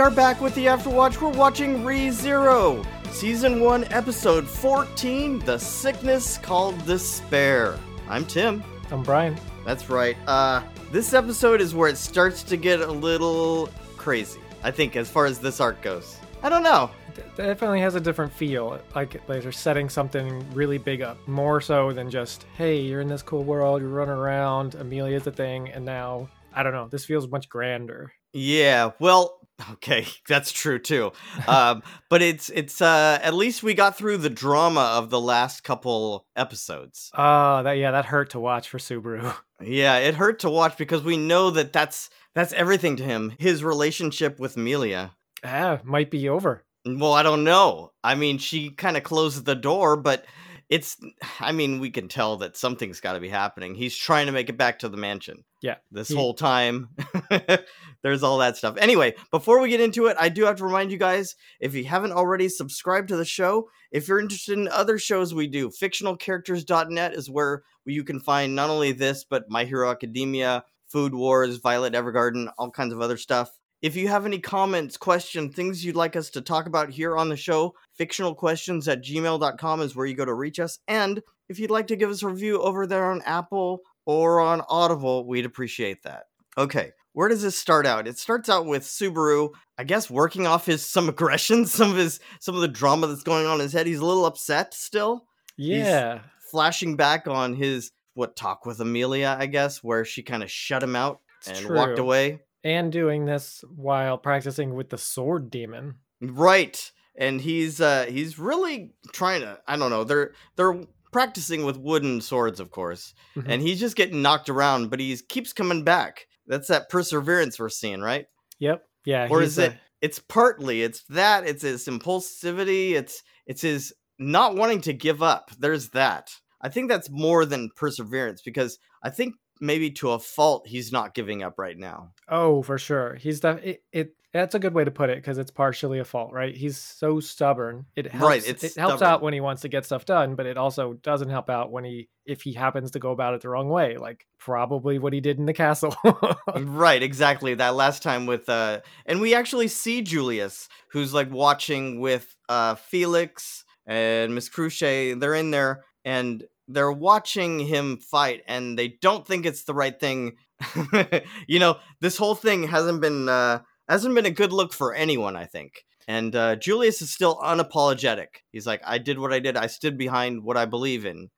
are back with the Afterwatch. We're watching Re Zero, Season 1, Episode 14 The Sickness Called Despair. I'm Tim. I'm Brian. That's right. Uh, this episode is where it starts to get a little crazy, I think, as far as this arc goes. I don't know. It definitely has a different feel. Like like they're setting something really big up, more so than just, hey, you're in this cool world, you're running around, Amelia's the thing, and now I don't know. This feels much grander. Yeah, well, okay, that's true too. Um, but it's it's uh, at least we got through the drama of the last couple episodes. Oh, that yeah, that hurt to watch for Subaru. Yeah, it hurt to watch because we know that that's that's everything to him. His relationship with Melia. Ah, might be over. Well, I don't know. I mean, she kind of closed the door, but it's I mean, we can tell that something's got to be happening. He's trying to make it back to the mansion. Yeah. This he- whole time. There's all that stuff. Anyway, before we get into it, I do have to remind you guys if you haven't already subscribed to the show, if you're interested in other shows we do, fictionalcharacters.net is where you can find not only this, but My Hero Academia, Food Wars, Violet Evergarden, all kinds of other stuff. If you have any comments, questions, things you'd like us to talk about here on the show, fictionalquestions at gmail.com is where you go to reach us. And if you'd like to give us a review over there on Apple or on Audible, we'd appreciate that. Okay, where does this start out? It starts out with Subaru, I guess, working off his some aggression, some of his some of the drama that's going on in his head. He's a little upset still, Yeah. flashing back on his what talk with Amelia, I guess, where she kind of shut him out It's and walked true. away. And doing this while practicing with the sword demon. Right. And he's uh he's really trying to I don't know. They're they're practicing with wooden swords, of course. Mhm. And he's just getting knocked around, but he keeps coming back. That's that perseverance we're seeing, right? Yep. Yeah. Or is it it's partly it's that, it's his impulsivity, it's it's his not wanting to give up. There's that. I think that's more than perseverance because I think maybe to a fault he's not giving up right now. Oh, for sure. He's the it, it that's a good way to put it because it's partially a fault, right? He's so stubborn. It helps Right, it helps out when he wants to get stuff done, but it also doesn't help out when he if he happens to go about it the wrong way, like probably what he did in the castle. right exactly that last time with uh and we actually see julius who's like watching with uh felix and miss cruce they're in there and they're watching him fight and they don't think it's the right thing. You know this whole thing hasn't been uh hasn't been a good look for anyone i think. And uh julius is still unapologetic. He's like i did what i did. I stood behind what i believe in.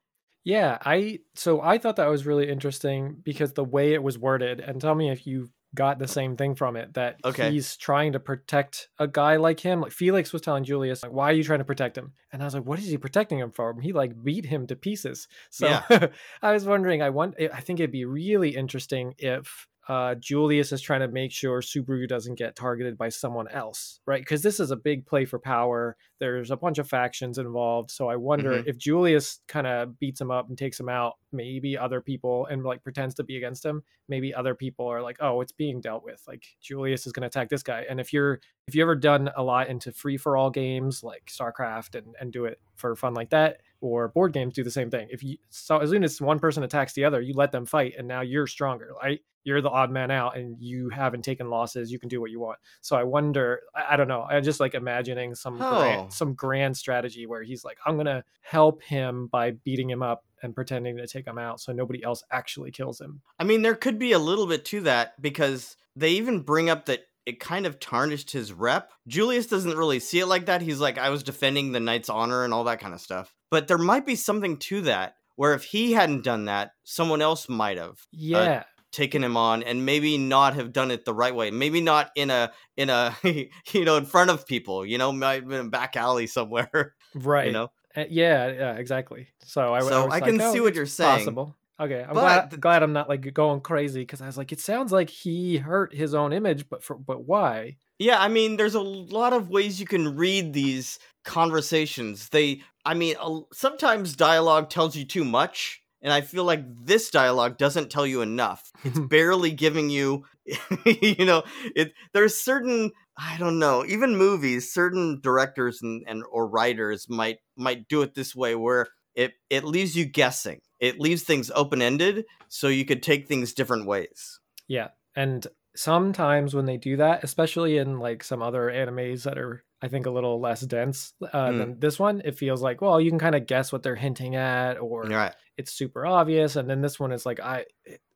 Yeah, I so I thought that was really interesting because the way it was worded, and tell me if you got the same thing from it that Okay. he's trying to protect a guy like him. Like Felix was telling Julius, like, why are you trying to protect him? And I was like, what is he protecting him from? He like beat him to pieces. So Yeah. I was wondering, I want I think it'd be really interesting if uh, Julius is trying to make sure Subaru doesn't get targeted by someone else, right? Because this is a big play for power. There's a bunch of factions involved. So I wonder Mhm. if Julius kind of beats him up and takes him out, maybe other people and like pretends to be against him. Maybe other people are like, oh, it's being dealt with. Like Julius is going to attack this guy. And if you're if you ever done a lot into free for all games like StarCraft and and do it for fun like that, or board games do the same thing. If you so as soon as one person attacks the other, you let them fight, and now you're stronger. Right? You're the odd man out, and you haven't taken losses. You can do what you want. So I wonder. I, I don't know. I'm just like imagining some Oh. grand, some grand strategy where he's like, I'm gonna help him by beating him up and pretending to take him out, so nobody else actually kills him. I mean, there could be a little bit to that because they even bring up that it kind of tarnished his rep. Julius doesn't really see it like that. He's like, I was defending the knight's honor and all that kind of stuff. But there might be something to that where if he hadn't done that, someone else might have Yeah. taken him on and maybe not have done it the right way. Maybe not in a in a you know in front of people. You know, might have been a back alley somewhere. right. You know, Uh, yeah, yeah, exactly. So I, So I like, can oh, see what you're saying. Possible. Okay, I'm glad, glad I'm not like going crazy because I was like, it sounds like he hurt his own image, but for but why? Yeah, I mean, there's a lot of ways you can read these conversations. They, I mean, sometimes dialogue tells you too much, and I feel like this dialogue doesn't tell you enough. It's barely giving you, you know, it. There's certain, I don't know, even movies, certain directors and, and or writers might might do it this way, where it it leaves you guessing. It leaves things open ended, so you could take things different ways. Yeah, and sometimes when they do that, especially in like some other animes that are I think a little less dense uh, Mm. than this one, it feels like well, you can kind of guess what they're hinting at, or Right. it's super obvious. And then this one is like I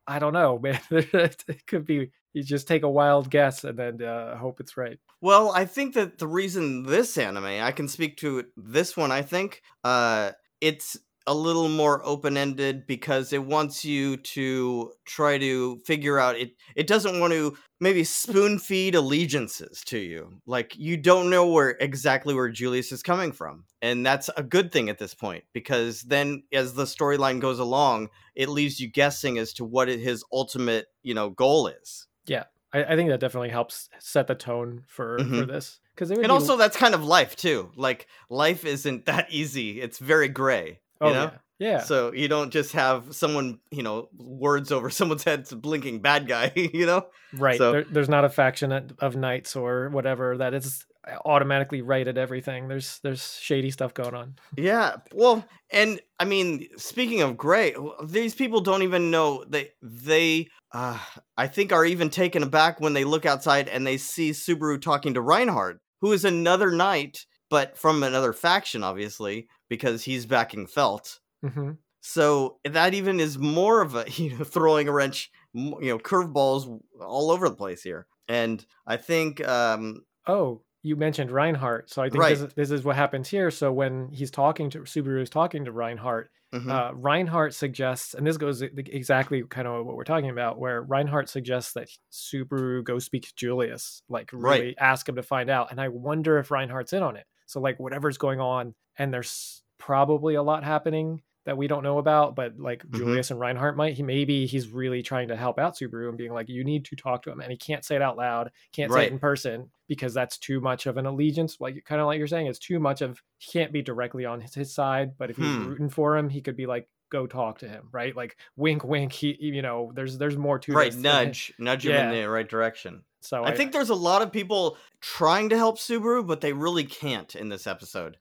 I don't know, man. it could be you just take a wild guess and then uh, hope it's right. Well, I think that the reason this anime, I can speak to this one, I think, uh, it's a little more open-ended because it wants you to try to figure out it it doesn't want to maybe spoon feed allegiances to you. Like you don't know where exactly where Julius is coming from. And that's a good thing at this point because then as the storyline goes along, it leaves you guessing as to what his ultimate, you know, goal is. I, I think that definitely helps set the tone for for Mhm. this because And also that's kind of life too. Like life isn't that easy. It's very gray. You oh know? yeah yeah So you don't just have someone, you know, words over someone's head blinking bad guy, you know? right so- there, there's not a faction of- of knights or whatever that is automatically right at everything there's there's shady stuff going on Yeah. Well, and I mean, speaking of gray, these people don't even know they they uh I think are even taken aback when they look outside and they see Subaru talking to Reinhard, who is another knight, but from another faction obviously, because he's backing Felt. hmm So that even is more of a you know throwing a wrench, you know, curveballs all over the place here. And I think um oh you mentioned reinhard so i think this, is, this is what happens here so when he's talking to subaru is talking to reinhard mhm, uh, Reinhard suggests, and this goes exactly kind of what we're talking about, where Reinhard suggests that Subaru go speak to Julius, like Right. really ask him to find out. And I wonder if Reinhard's in on it. So like whatever's going on, and there's probably a lot happening that we don't know about, but like Mhm. Julius and Reinhard might. He maybe he's really trying to help out Subaru and being like, you need to talk to him, and he can't say it out loud, can't say it in person because that's too much of an allegiance. Like kind of like you're saying, it's too much of he can't be directly on his, his side, but if he's Hmm. rooting for him, he could be like, go talk to him, right? Like wink, wink. He, you know, there's there's more to right nudge, nudge him in the right direction. So I think there's a lot of people trying to help Subaru, but they really can't in this episode.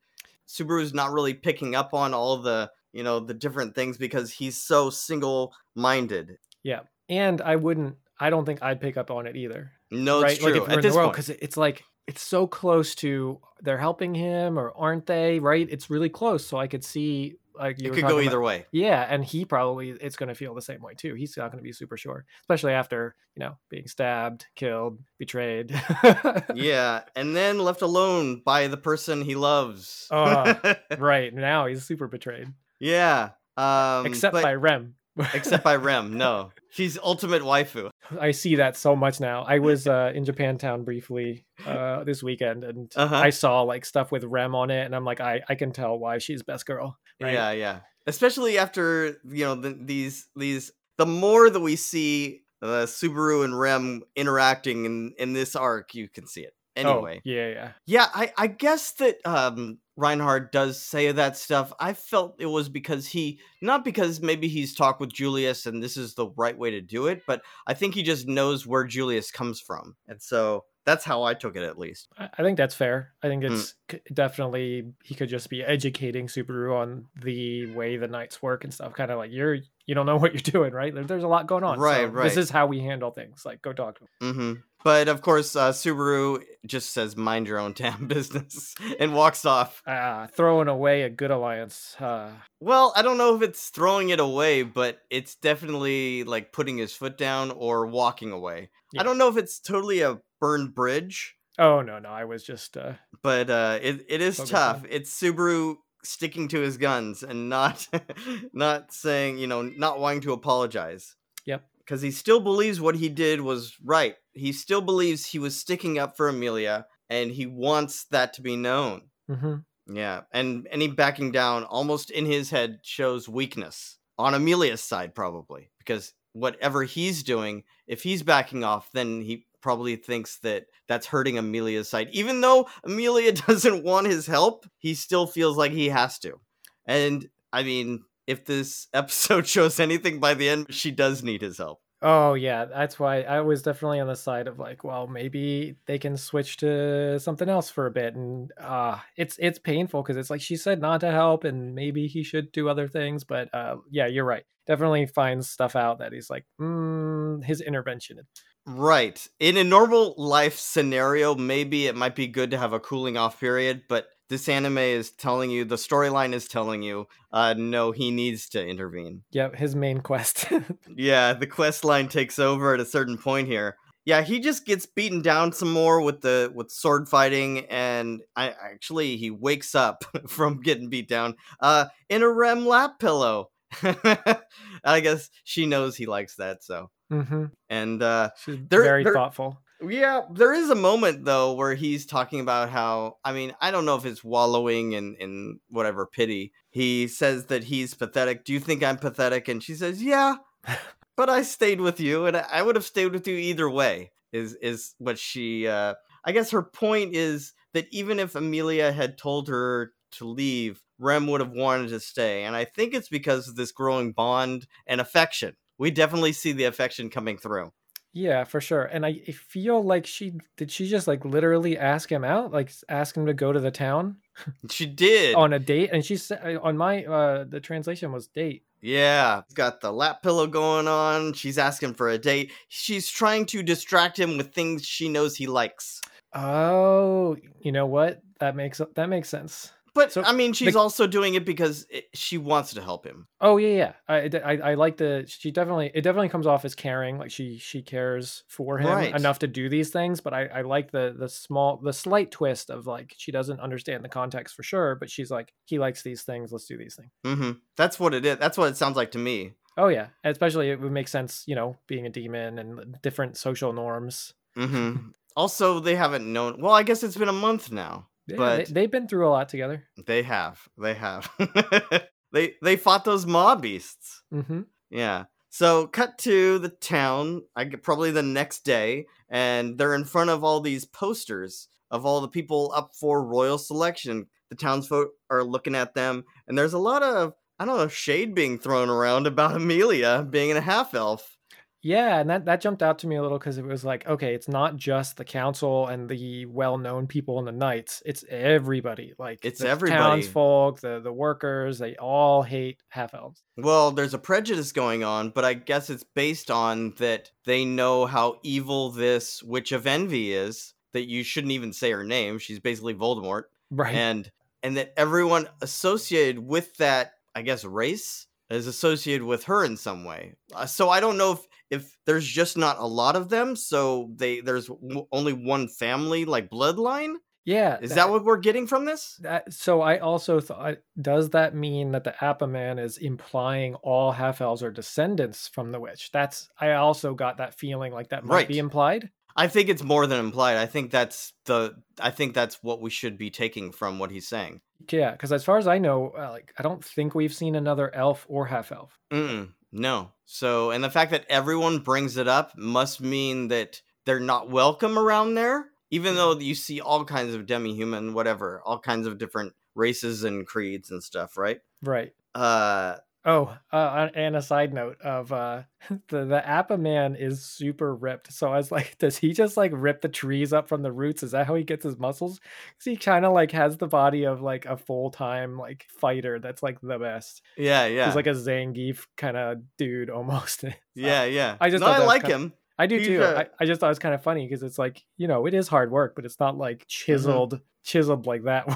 Subaru's not really picking up on all the, you know, the different things because he's so single-minded. yeah, and I wouldn't. I don't think I'd pick up on it either. No, right? it's true. Like if you're At in this the world, because it's like it's so close to they're helping him or aren't they? Right? It's really close. So I could see like you it could go talking about- either way. Yeah, and he probably it's going to feel the same way too. He's not going to be super sure, especially after you know being stabbed, killed, betrayed. Yeah, and then left alone by the person he loves. Ah, right now he's super betrayed, yeah, um, except but- by Rem. except by Rem. No, she's ultimate waifu. I see that so much now. I was uh, in Japantown briefly uh, this weekend, and Uh-huh. I saw like stuff with Rem on it, and I'm like, I I can tell why she's best girl. Right? Yeah, yeah. Especially after you know the, these these the more that we see uh, Subaru and Rem interacting in in this arc, you can see it. Oh, Anyway, yeah, yeah. yeah, I I guess that um Reinhard does say that stuff. I felt it was because he not because maybe he's talked with Julius and this is the right way to do it, but I think he just knows where Julius comes from, and so that's how I took it at least. I think that's fair. I think Mm. it's c definitely he could just be educating Subaru on the way the knights work and stuff. Kind of like you're you don't know what you're doing, right? There, there's a lot going on. Right, so right. This is how we handle things. Like go talk to him. hmm But of course, uh, Subaru just says "mind your own damn business" and walks off. Ah, throwing away a good alliance. Uh, Well, I don't know if it's throwing it away, but it's definitely like putting his foot down or walking away. Yeah. I don't know if it's totally a burned bridge, oh no, no, I was just uh, but uh, it it is tough. on- It's Subaru sticking to his guns and not not saying you know not wanting to apologize. Because he still believes what he did was right. He still believes he was sticking up for Amelia, and he wants that to be known. mhm. Yeah, and any backing down almost in his head shows weakness on Amelia's side, probably because whatever he's doing, if he's backing off, then he probably thinks that that's hurting Amelia's side. Even though Amelia doesn't want his help, he still feels like he has to. And I mean, if this episode shows anything by the end, she does need his help. Oh yeah, that's why I was definitely on the side of like, well, maybe they can switch to something else for a bit, and uh it's it's painful because it's like she said not to help, and maybe he should do other things, but uh yeah, you're right. Definitely finds stuff out that he's like, mm, his intervention. Right. In a normal life scenario, maybe it might be good to have a cooling off period, but this anime is telling you, the storyline is telling you, uh, no, he needs to intervene. Yep, his main quest. yeah, the quest line takes over at a certain point here. Yeah, he just gets beaten down some more with the with sword fighting, and I actually he wakes up from getting beat down uh, in a Rem lap pillow. I guess she knows he likes that, so. Mm-hmm. And uh, she's very thoughtful. Yeah, there is a moment though where he's talking about how I mean, I don't know if it's wallowing in in whatever pity. He says that he's pathetic. Do you think I'm pathetic? And she says, "Yeah." but I stayed with you and I would have stayed with you either way. Is is what she uh I guess her point is that even if Amelia had told her to leave, Rem would have wanted to stay. And I think it's because of this growing bond and affection. We definitely see the affection coming through. Yeah, for sure. And I feel like she did she just like literally ask him out, like ask him to go to the town? She did. on a date and she said on my uh the translation was date. Yeah, got the lap pillow going on. She's asking for a date. She's trying to distract him with things she knows he likes. Oh, you know what? That makes that makes sense. But so I mean, she's the, also doing it because it, she wants to help him. Oh yeah, yeah. I, I, I like the she definitely it definitely comes off as caring. Like she she cares for him right. enough to do these things. But I I like the the small the slight twist of like she doesn't understand the context for sure, but she's like he likes these things. Let's do these things. Mm-hmm. That's what it is. That's what it sounds like to me. Oh yeah, especially it would make sense. You know, being a demon and different social norms. Mm-hmm. also, they haven't known. Well, I guess it's been a month now. Yeah, but they, have been through a lot together. They have. They have. they they fought those mob beasts. Mm-hmm. Yeah. So cut to the town. I get probably the next day, and they're in front of all these posters of all the people up for royal selection. The townsfolk are looking at them, and there's a lot of I don't know shade being thrown around about Amelia being a half elf. Yeah, and that that jumped out to me a little because it was like, okay, it's not just the council and the well-known people in the knights; it's everybody. Like it's the everybody, townsfolk, the the workers. They all hate half elves. Well, there's a prejudice going on, but I guess it's based on that they know how evil this witch of envy is. That you shouldn't even say her name; she's basically Voldemort, right? And and that everyone associated with that, I guess, race is associated with her in some way. Uh, so I don't know if if there's just not a lot of them, so they there's w- only one family like bloodline. Yeah, is that, that, what we're getting from this? That, so I also thought, does that mean that the Appa Man is implying all half elves are descendants from the witch? That's I also got that feeling like that might right. be implied. I think it's more than implied. I think that's the I think that's what we should be taking from what he's saying. Yeah, because as far as I know, uh, like I don't think we've seen another elf or half elf. No. So, and the fact that everyone brings it up must mean that they're not welcome around there, even though you see all kinds of demi-human, whatever, all kinds of different races and creeds and stuff, right? Right. Uh Oh, uh, and a side note of uh, the the Appa man is super ripped. So I was like, does he just like rip the trees up from the roots? Is that how he gets his muscles? Because he kind of like has the body of like a full time like fighter. That's like the best. Yeah, yeah. He's like a Zangief kind of dude almost. yeah, yeah. I just no, I like kinda, him. I do He's too. A... I, I just thought it was kind of funny because it's like you know it is hard work, but it's not like chiseled mm-hmm. chiseled like that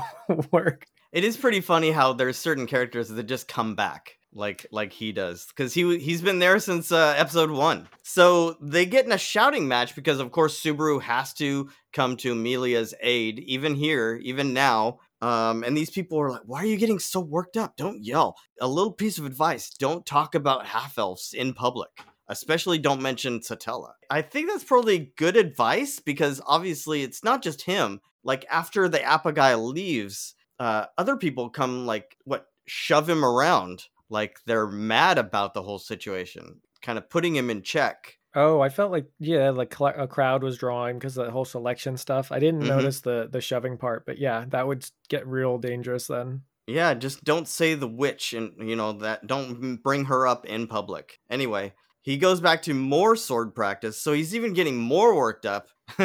work. It is pretty funny how there's certain characters that just come back like like he does because he he's been there since uh, episode one. So they get in a shouting match because of course Subaru has to come to Emilia's aid, even here, even now. Um, and these people are like, "Why are you getting so worked up? Don't yell." A little piece of advice: don't talk about half elves in public. Especially don't mention Satella. I think that's probably good advice because obviously it's not just him. Like after the Appa guy leaves, uh, other people come like what shove him around like they're mad about the whole situation, kind of putting him in check. Oh, I felt like yeah, like a crowd was drawing because the whole selection stuff. I didn't mm-hmm. notice the the shoving part, but yeah, that would get real dangerous then. Yeah, just don't say the witch and you know that don't bring her up in public. Anyway, he goes back to more sword practice, so he's even getting more worked up.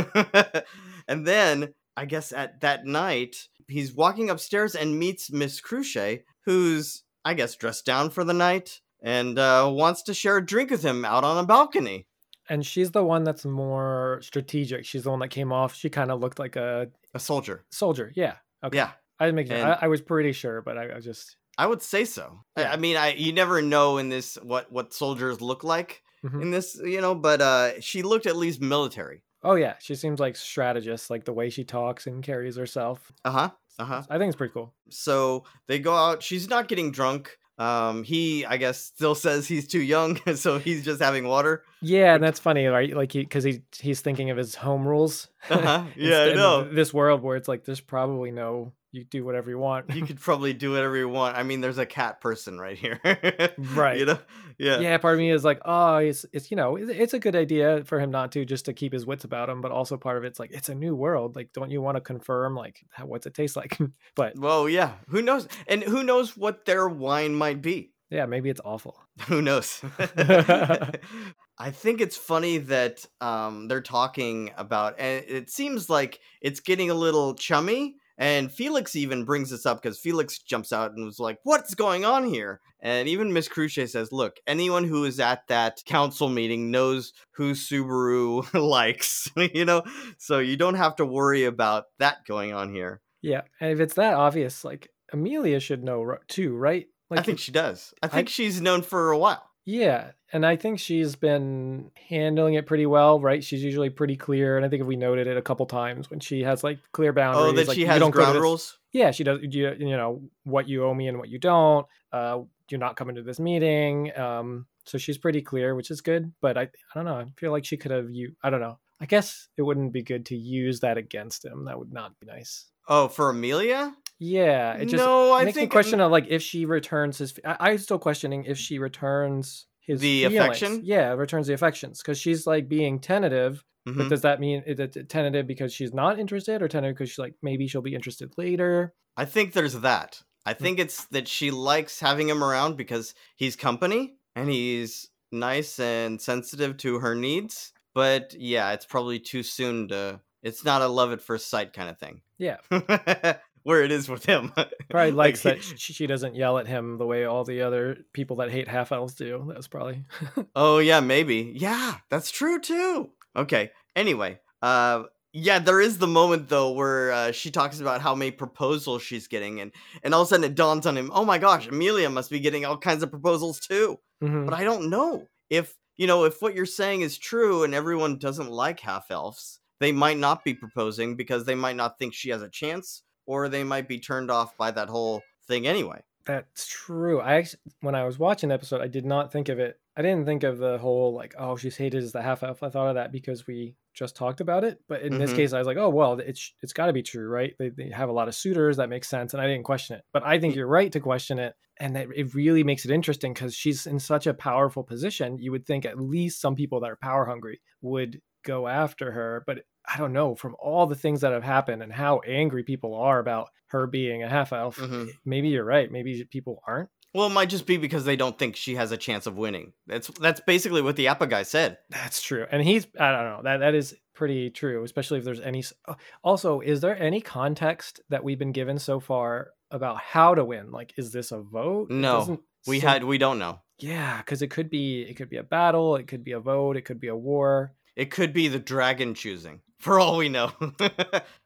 and then, I guess at that night, he's walking upstairs and meets Miss Cruce, who's, I guess, dressed down for the night and uh, wants to share a drink with him out on a balcony. And she's the one that's more strategic. She's the one that came off. She kind of looked like a A soldier. soldier. Yeah. Okay. Yeah, I didn't make. And- I, I was pretty sure, but I, I just. I would say so. I- Yeah. I mean, I you never know in this what what soldiers look like Mhm. in this, you know, but uh she looked at least military. Oh yeah, she seems like strategist, like the way she talks and carries herself. Uh-huh. Uh-huh. I think it's pretty cool. So they go out. She's not getting drunk. Um, he, I guess, still says he's too young, so he's just having water. Yeah, and that's funny, right? Like he, because he he's thinking of his home rules. Uh-huh. Yeah, I know. This world where it's like there's probably no you do whatever you want. You could probably do whatever you want. I mean, there's a cat person right here, Right. You know, yeah. yeah. part of me is like, oh, it's it's you know, it's, a good idea for him not to just to keep his wits about him, but also part of it's like it's a new world. Like, don't you want to confirm like how, what's it taste like? but Well, yeah. Who knows? And who knows what their wine might be? yeah, maybe it's awful. Who knows? I think it's funny that um, they're talking about, and it seems like it's getting a little chummy. And Felix even brings this up because Felix jumps out and was like, "What's going on here?" And even Miss Cruce says, "Look, anyone who is at that council meeting knows who Subaru likes, you know, so you don't have to worry about that going on here." Yeah, and if it's that obvious, like Amelia should know too, right? Like I think she does. I I- think she's known for a while. Yeah, and I think she's been handling it pretty well, right? She's usually pretty clear, and I think if we noted it a couple times when she has like clear boundaries. Oh, that like, she has don't go to ground rules. Yeah, she does. You, you know what you owe me and what you don't. Uh, you're not coming to this meeting. Um, so she's pretty clear, which is good. But I, I don't know. I feel like she could have you. I don't know. I guess it wouldn't be good to use that against him. That would not be nice. Oh, for Amelia? Yeah, it just no, I makes think me question of like if she returns his. I, I'm still questioning if she returns his The feelings. affection? Yeah, returns the affections because she's like being tentative. But Mhm. does that mean it tentative because she's not interested, or tentative because she's like maybe she'll be interested later? I think there's that. I Hmm. think it's that she likes having him around because he's company and he's nice and sensitive to her needs. But yeah, it's probably too soon to. It's not a love at first sight kind of thing. Yeah. Where it is with him. Probably Like, likes that sh- she doesn't yell at him the way all the other people that hate half elves do. That's probably Oh yeah, maybe. Yeah, that's true too. Okay. Anyway, uh yeah, there is the moment though where uh, she talks about how many proposals she's getting and and all of a sudden it dawns on him, "Oh my gosh, Amelia must be getting all kinds of proposals too." Mhm. But I don't know if, you know, if what you're saying is true and everyone doesn't like half elves, they might not be proposing because they might not think she has a chance or they might be turned off by that whole thing anyway. That's true. I actually, when I was watching the episode, I did not think of it. I didn't think of the whole like, oh, she's hated as the half elf. I thought of that because we just talked about it. But in this Mhm. case, I was like, oh well, it's it's got to be true, right? They, they have a lot of suitors. That makes sense, and I didn't question it. But I think you're right to question it, and that it really makes it interesting because she's in such a powerful position. You would think at least some people that are power hungry would go after her, but I don't know. From all the things that have happened and how angry people are about her being a half elf, Mhm. maybe you're right. Maybe people aren't. Well, it might just be because they don't think she has a chance of winning. That's that's basically what the Appa guy said. That's true. And he's I don't know. That that is pretty true, especially if there's any uh, Also, is there any context that we've been given so far about how to win? Like is this a vote? No, We seem- had we don't know. Yeah, cuz it could be it could be a battle, it could be a vote, it could be a war. It could be the dragon choosing, for all we know.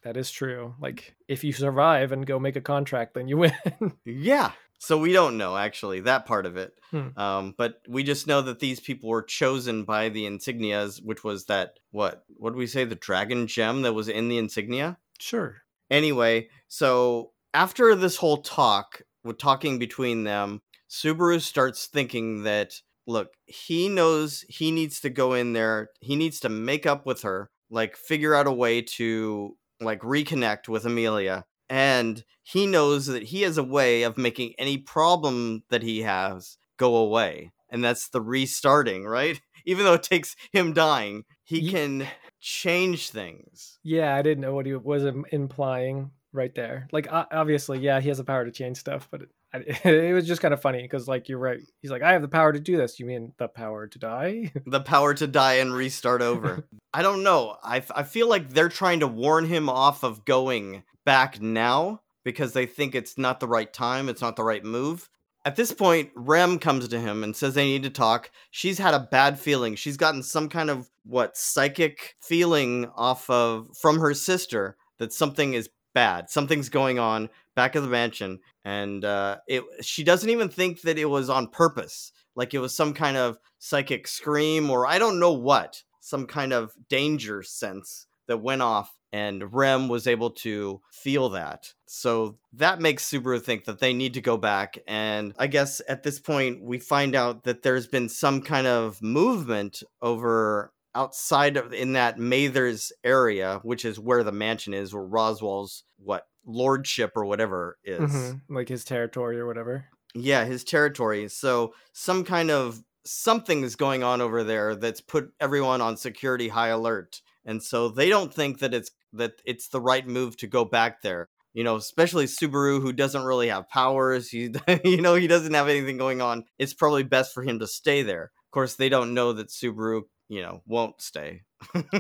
That is true. Like if you survive and go make a contract, then you win. yeah. So we don't know actually that part of it. Hmm. Um, but we just know that these people were chosen by the insignias, which was that what? What did we say? The dragon gem that was in the insignia. sure. Anyway, so after this whole talk, with talking between them, Subaru starts thinking that look, he knows he needs to go in there, he needs to make up with her, like figure out a way to like reconnect with Amelia. And he knows that he has a way of making any problem that he has go away. And that's the restarting, right? Even though it takes him dying, he Ye- can change things. Yeah, I didn't know what he was implying right there. Like obviously, yeah, he has the power to change stuff, but it was just kind of funny because like you're right. He's like i have the power to do this. You mean the power to die? The power to die and restart over. I don't know. I, I feel like they're trying to warn him off of going back now because they think it's not the right time it's not the right move. At this point rem comes to him and says they need to talk. She's had a bad feeling. She's gotten some kind of what psychic feeling off of from her sister that something is bad. Something's going on back of the mansion and uh, it she doesn't even think that it was on purpose like it was some kind of psychic scream or i don't know what some kind of danger sense that went off and rem was able to feel that. So that makes subaru think that they need to go back and i guess at this point we find out that there's been some kind of movement over outside of in that Mathers area, which is where the mansion is, where Roswaal's what lordship or whatever is, mm-hmm. like his territory or whatever. Yeah, his territory. So some kind of something is going on over there that's put everyone on security high alert, and so they don't think that it's that it's the right move to go back there. You know, especially Subaru, who doesn't really have powers. He, you know, he doesn't have anything going on. It's probably best for him to stay there. Of course, they don't know that Subaru you know won't stay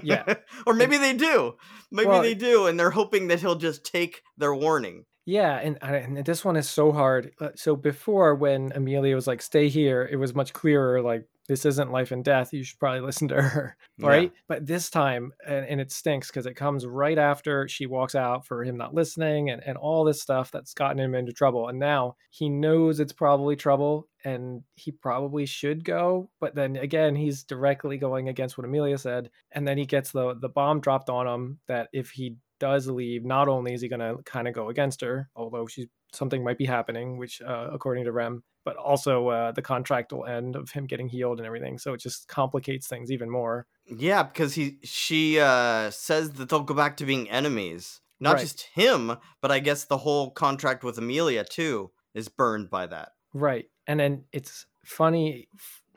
yeah or maybe they do maybe well, they do and they're hoping that he'll just take their warning yeah and, and this one is so hard uh, so before when amelia was like stay here it was much clearer like this isn't life and death. You should probably listen to her. Right. Yeah. But this time, and, and it stinks because it comes right after she walks out for him not listening and, and all this stuff that's gotten him into trouble. And now he knows it's probably trouble and he probably should go. But then again, he's directly going against what Amelia said. And then he gets the, the bomb dropped on him that if he does leave, not only is he going to kind of go against her, although she's something might be happening, which uh, according to Rem, but also uh, the contract will end of him getting healed and everything. So it just complicates things even more. Yeah, because he she uh, says that they'll go back to being enemies. Not right. just him, but I guess the whole contract with Amelia too is burned by that. Right, and then it's funny,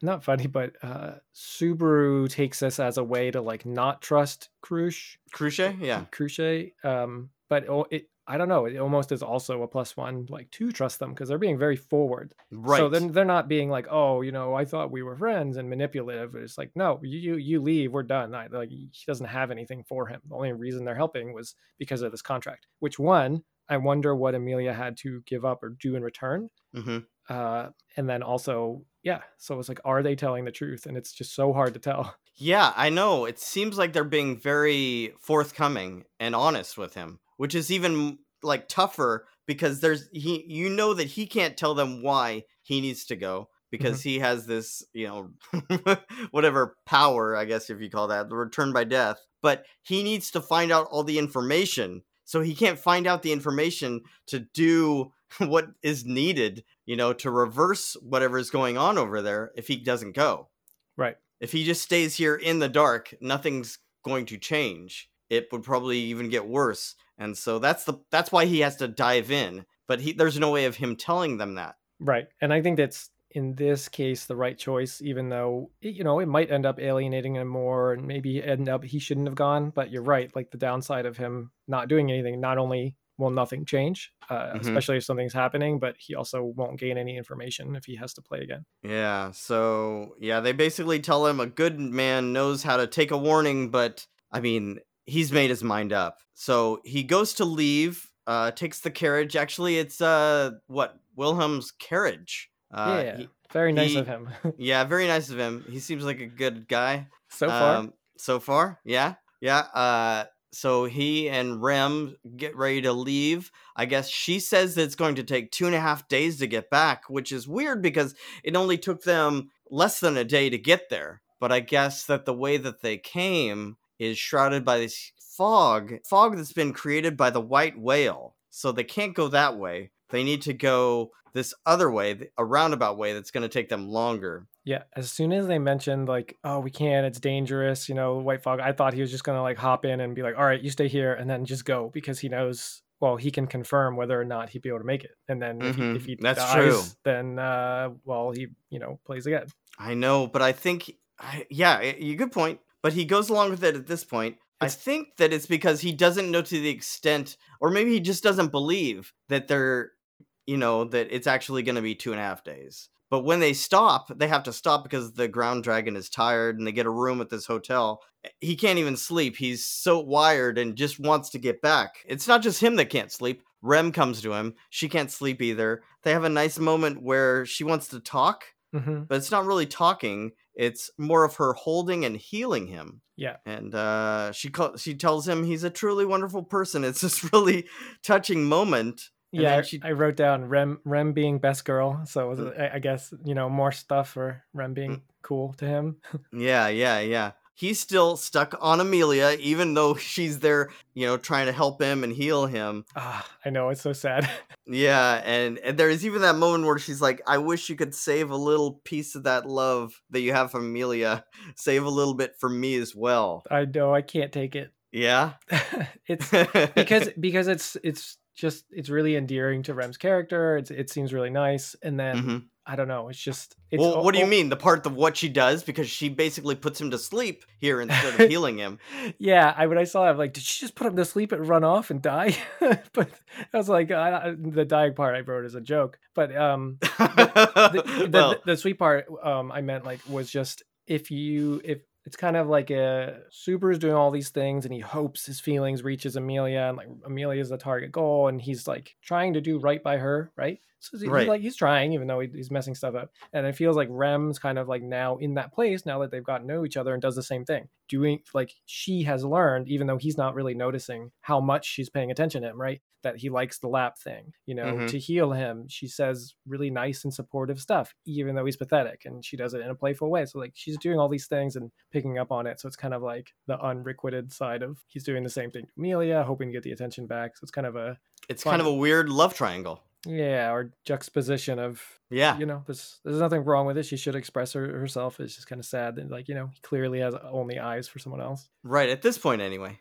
not funny, but uh, Subaru takes this as a way to like not trust Crush. Cruce, yeah, Cruce. Um, but it I don't know. It almost is also a plus one, like to trust them because they're being very forward. Right. So then they're not being like, oh, you know, I thought we were friends and manipulative. It's like, no, you you leave, we're done. I, like he doesn't have anything for him. The only reason they're helping was because of this contract. Which one? I wonder what Amelia had to give up or do in return. Mm-hmm. Uh, and then also, yeah. So it's like, are they telling the truth? And it's just so hard to tell. Yeah, I know. It seems like they're being very forthcoming and honest with him which is even like tougher because there's he you know that he can't tell them why he needs to go because mm-hmm. he has this you know whatever power i guess if you call that the return by death but he needs to find out all the information so he can't find out the information to do what is needed you know to reverse whatever is going on over there if he doesn't go. Right. If he just stays here in the dark nothing's going to change. It would probably even get worse. And so that's the that's why he has to dive in. But he there's no way of him telling them that. Right. And i think that's in this case the right choice even though you know it might end up alienating him more and maybe end up he shouldn't have gone. But you're right like the downside of him not doing anything not only will nothing change uh, mm-hmm. especially if something's happening but he also won't gain any information if he has to play again yeah so yeah they basically tell him a good man knows how to take a warning but i mean he's made his mind up. So he goes to leave, uh, takes the carriage. Actually, it's uh, what Wilhelm's carriage. Uh, yeah, he, very nice he, of him. yeah, very nice of him. He seems like a good guy so far. Um, so far, yeah, yeah. Uh, so he and Rem get ready to leave. I guess she says that it's going to take two and a half days to get back, which is weird because it only took them less than a day to get there. But I guess that the way that they came, is shrouded by this fog, fog that's been created by the white whale. So they can't go that way. They need to go this other way, a roundabout way that's going to take them longer. Yeah, as soon as they mentioned like, "Oh, we can't, it's dangerous," you know, white fog, I thought he was just going to like hop in and be like, "All right, you stay here," and then just go because he knows. Well, he can confirm whether or not he'd be able to make it, and then mm-hmm. if he, mm-hmm. if he that's dies, true. then uh, well, he you know plays again. I know, but I think, I, yeah, you good point but he goes along with it at this point. It's, I think that it's because he doesn't know to the extent, or maybe he just doesn't believe that they're you know, that it's actually going to be two and a half days. But when they stop, they have to stop because the ground dragon is tired and they get a room at this hotel. He can't even sleep. He's so wired and just wants to get back. It's not just him that can't sleep. Rem comes to him. She can't sleep either. They have a nice moment where she wants to talk, Mhm. but it's not really talking. It's more of her holding and healing him. Yeah. And uh, she call- she tells him he's a truly wonderful person. It's this really touching moment. And yeah, she- I wrote down Rem Rem being best girl, so was, Mm. I, guess you know more stuff for Rem being Mm. cool to him. Yeah, yeah, yeah. He's still stuck on Amelia, even though she's there, you know, trying to help him and heal him. Ah, I know it's so sad. Yeah, and, and there's even that moment where she's like, I wish you could save a little piece of that love that you have from Amelia. Save a little bit for me as well. I know I can't take it. Yeah? it's because because it's it's just it's really endearing to Rem's character. It's it seems really nice, and then Mhm. I don't know. It's just it's well, o- what do you mean? The part of what she does? Because she basically puts him to sleep here instead of healing him. Yeah, I when I saw it, I'm like, did she just put him to sleep and run off and die? but I was like, I- the dying part I wrote as a joke. But um, the, the, well, the, the sweet part um i meant like was just if you if it's kind of like a Subaru's doing all these things and he hopes his feelings reaches Amelia and like Amelia is the target goal and he's like trying to do right by her, right? So he's Right. like he's trying even though he's messing stuff up. And it feels like Rem's kind of like now in that place now that they've gotten to know each other and does the same thing. Doing like she has learned even though he's not really noticing how much she's paying attention to him, right? That he likes the lap thing, you know, Mhm. to heal him. She says really nice and supportive stuff even though he's pathetic and she does it in a playful way. So like she's doing all these things and picking up on it. So it's kind of like the unrequited side of he's doing the same thing to Amelia, hoping to get the attention back. So it's kind of a it's kind of a weird love triangle. yeah, or juxtaposition of Yeah. you know, there's there's nothing wrong with it. She should express her, herself. It's just kind of sad that like, you know, he clearly has only eyes for someone else. Right, at this point anyway.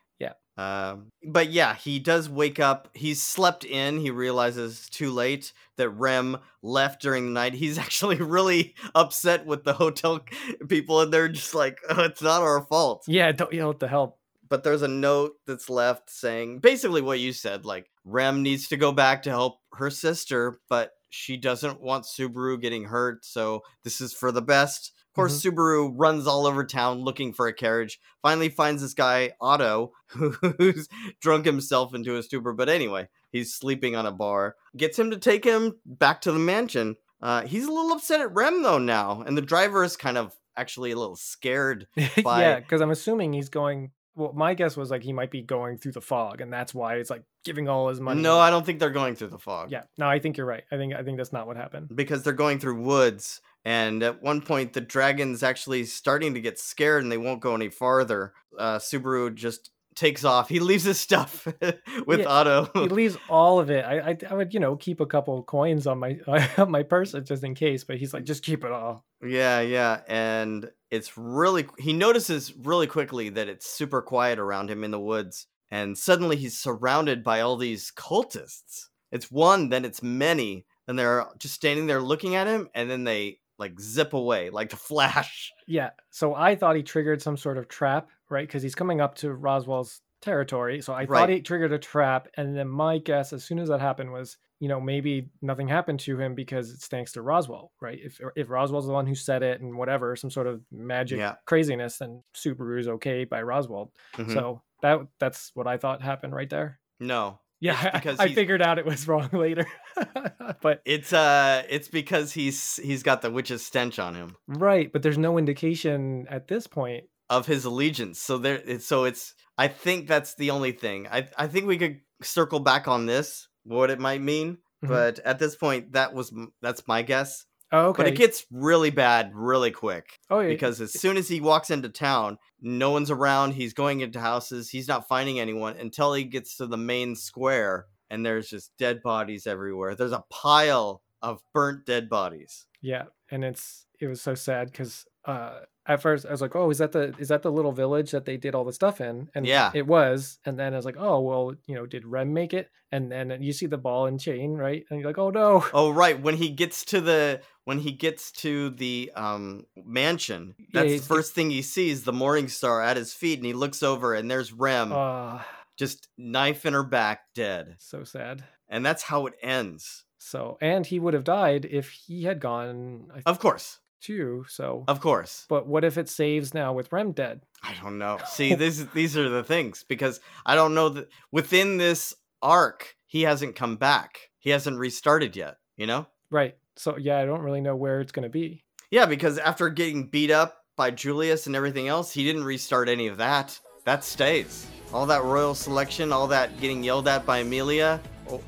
Um, but yeah, he does wake up. He's slept in. He realizes too late that Rem left during the night. He's actually really upset with the hotel people, and they're just like, oh, it's not our fault. Yeah, don't you know what the hell? But there's a note that's left saying basically what you said like, Rem needs to go back to help her sister, but she doesn't want Subaru getting hurt, so this is for the best. Of course, Subaru runs all over town looking for a carriage. Finally, finds this guy Otto, who's drunk himself into a stupor. But anyway, he's sleeping on a bar. Gets him to take him back to the mansion. Uh, he's a little upset at Rem though now, and the driver is kind of actually a little scared. By- yeah, because I'm assuming he's going. Well, my guess was like he might be going through the fog, and that's why it's like giving all his money. No, I don't think they're going through the fog. Yeah, no, I think you're right. I think I think that's not what happened. because they're going through woods and at one point the dragon's actually starting to get scared and they won't go any farther uh subaru just takes off he leaves his stuff with Yeah, otto he leaves all of it. I, I I would you know keep a couple coins on my on my purse just in case, but he's like just keep it all. yeah yeah and it's really he notices really quickly that it's super quiet around him in the woods and suddenly he's surrounded by all these cultists it's one then it's many and they're just standing there looking at him and then they like zip away like the flash Yeah. So I thought he triggered some sort of trap, right? Because he's coming up to Roswaal's territory. So I thought he triggered a trap. And then my guess, as soon as that happened, was, you know, maybe nothing happened to him because it's thanks to Roswaal, right? If if Roswaal's the one who said it and whatever, some sort of magic Yeah. craziness, then Subaru's okay by Roswaal. Mhm. So that that's what I thought happened right there. no Yeah, It's I- because I, he's- figured out it was wrong later. but It's uh it's because he's he's got the witch's stench on him right, but there's no indication at this point. of his allegiance. So there it's so it's I think that's the only thing. I I think we could circle back on this what it might mean, Mhm. but at this point that was that's my guess. Oh, okay. But it gets really bad really quick oh, yeah. because as soon as he walks into town, no one's around, he's going into houses, he's not finding anyone until he gets to the main square and there's just dead bodies everywhere. There's a pile of burnt dead bodies. Yeah, and it's it was so sad because uh, at first I was like, "Oh, is that the is that the little village that they did all the stuff in?" And Yeah. it was. And then I was like, "Oh, well, you know, did Rem make it?" And then you see the ball and chain, right? And you're like, "Oh no!" Oh right, when he gets to the when he gets to the um mansion, that's he's the first thing he sees, the morning star at his feet, and he looks over and there's Rem, Ah, just knife in her back, dead. so sad. And that's how it ends. So, and he would have died if he had gone I Of course. Too. So, Of course. but what if it saves now with Rem dead? I don't know. See, this these are the things because I don't know that within this arc he hasn't come back. He hasn't restarted yet, you know? Right. So, yeah, I don't really know where it's going to be. Yeah, because after getting beat up by Julius and everything else, he didn't restart any of that. That stays. All that royal selection, all that getting yelled at by Amelia,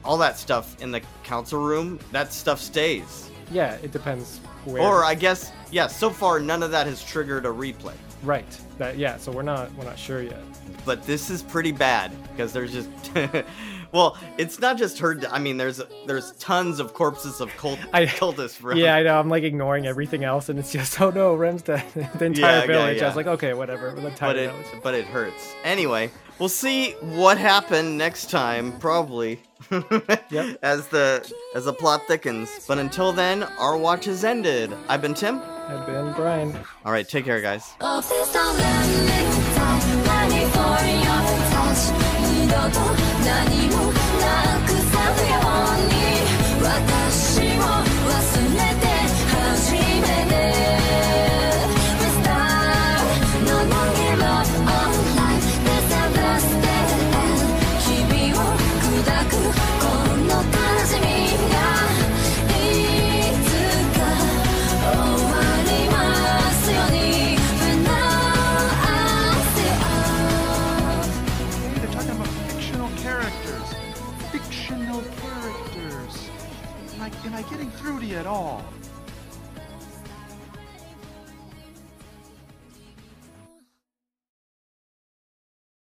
all that stuff in the council room, that stuff stays. Yeah, it depends where. Or I guess, yeah, so far none of that has triggered a replay. right. That yeah, so we're not we're not sure yet. But this is pretty bad because there's just Well, it's not just her. I mean, there's there's tons of corpses of cult, I- cultists. From, Yeah, I know. I'm like ignoring everything else, and it's just oh no, Rem's dead. the entire Yeah, yeah, village. I was like, okay, whatever. But it village. but it hurts. Anyway, we'll see what happened next time, probably. Yep. As the as the plot thickens. But until then, our watch has ended. I've been Tim. I've been Brian. All right, take care, guys. At all?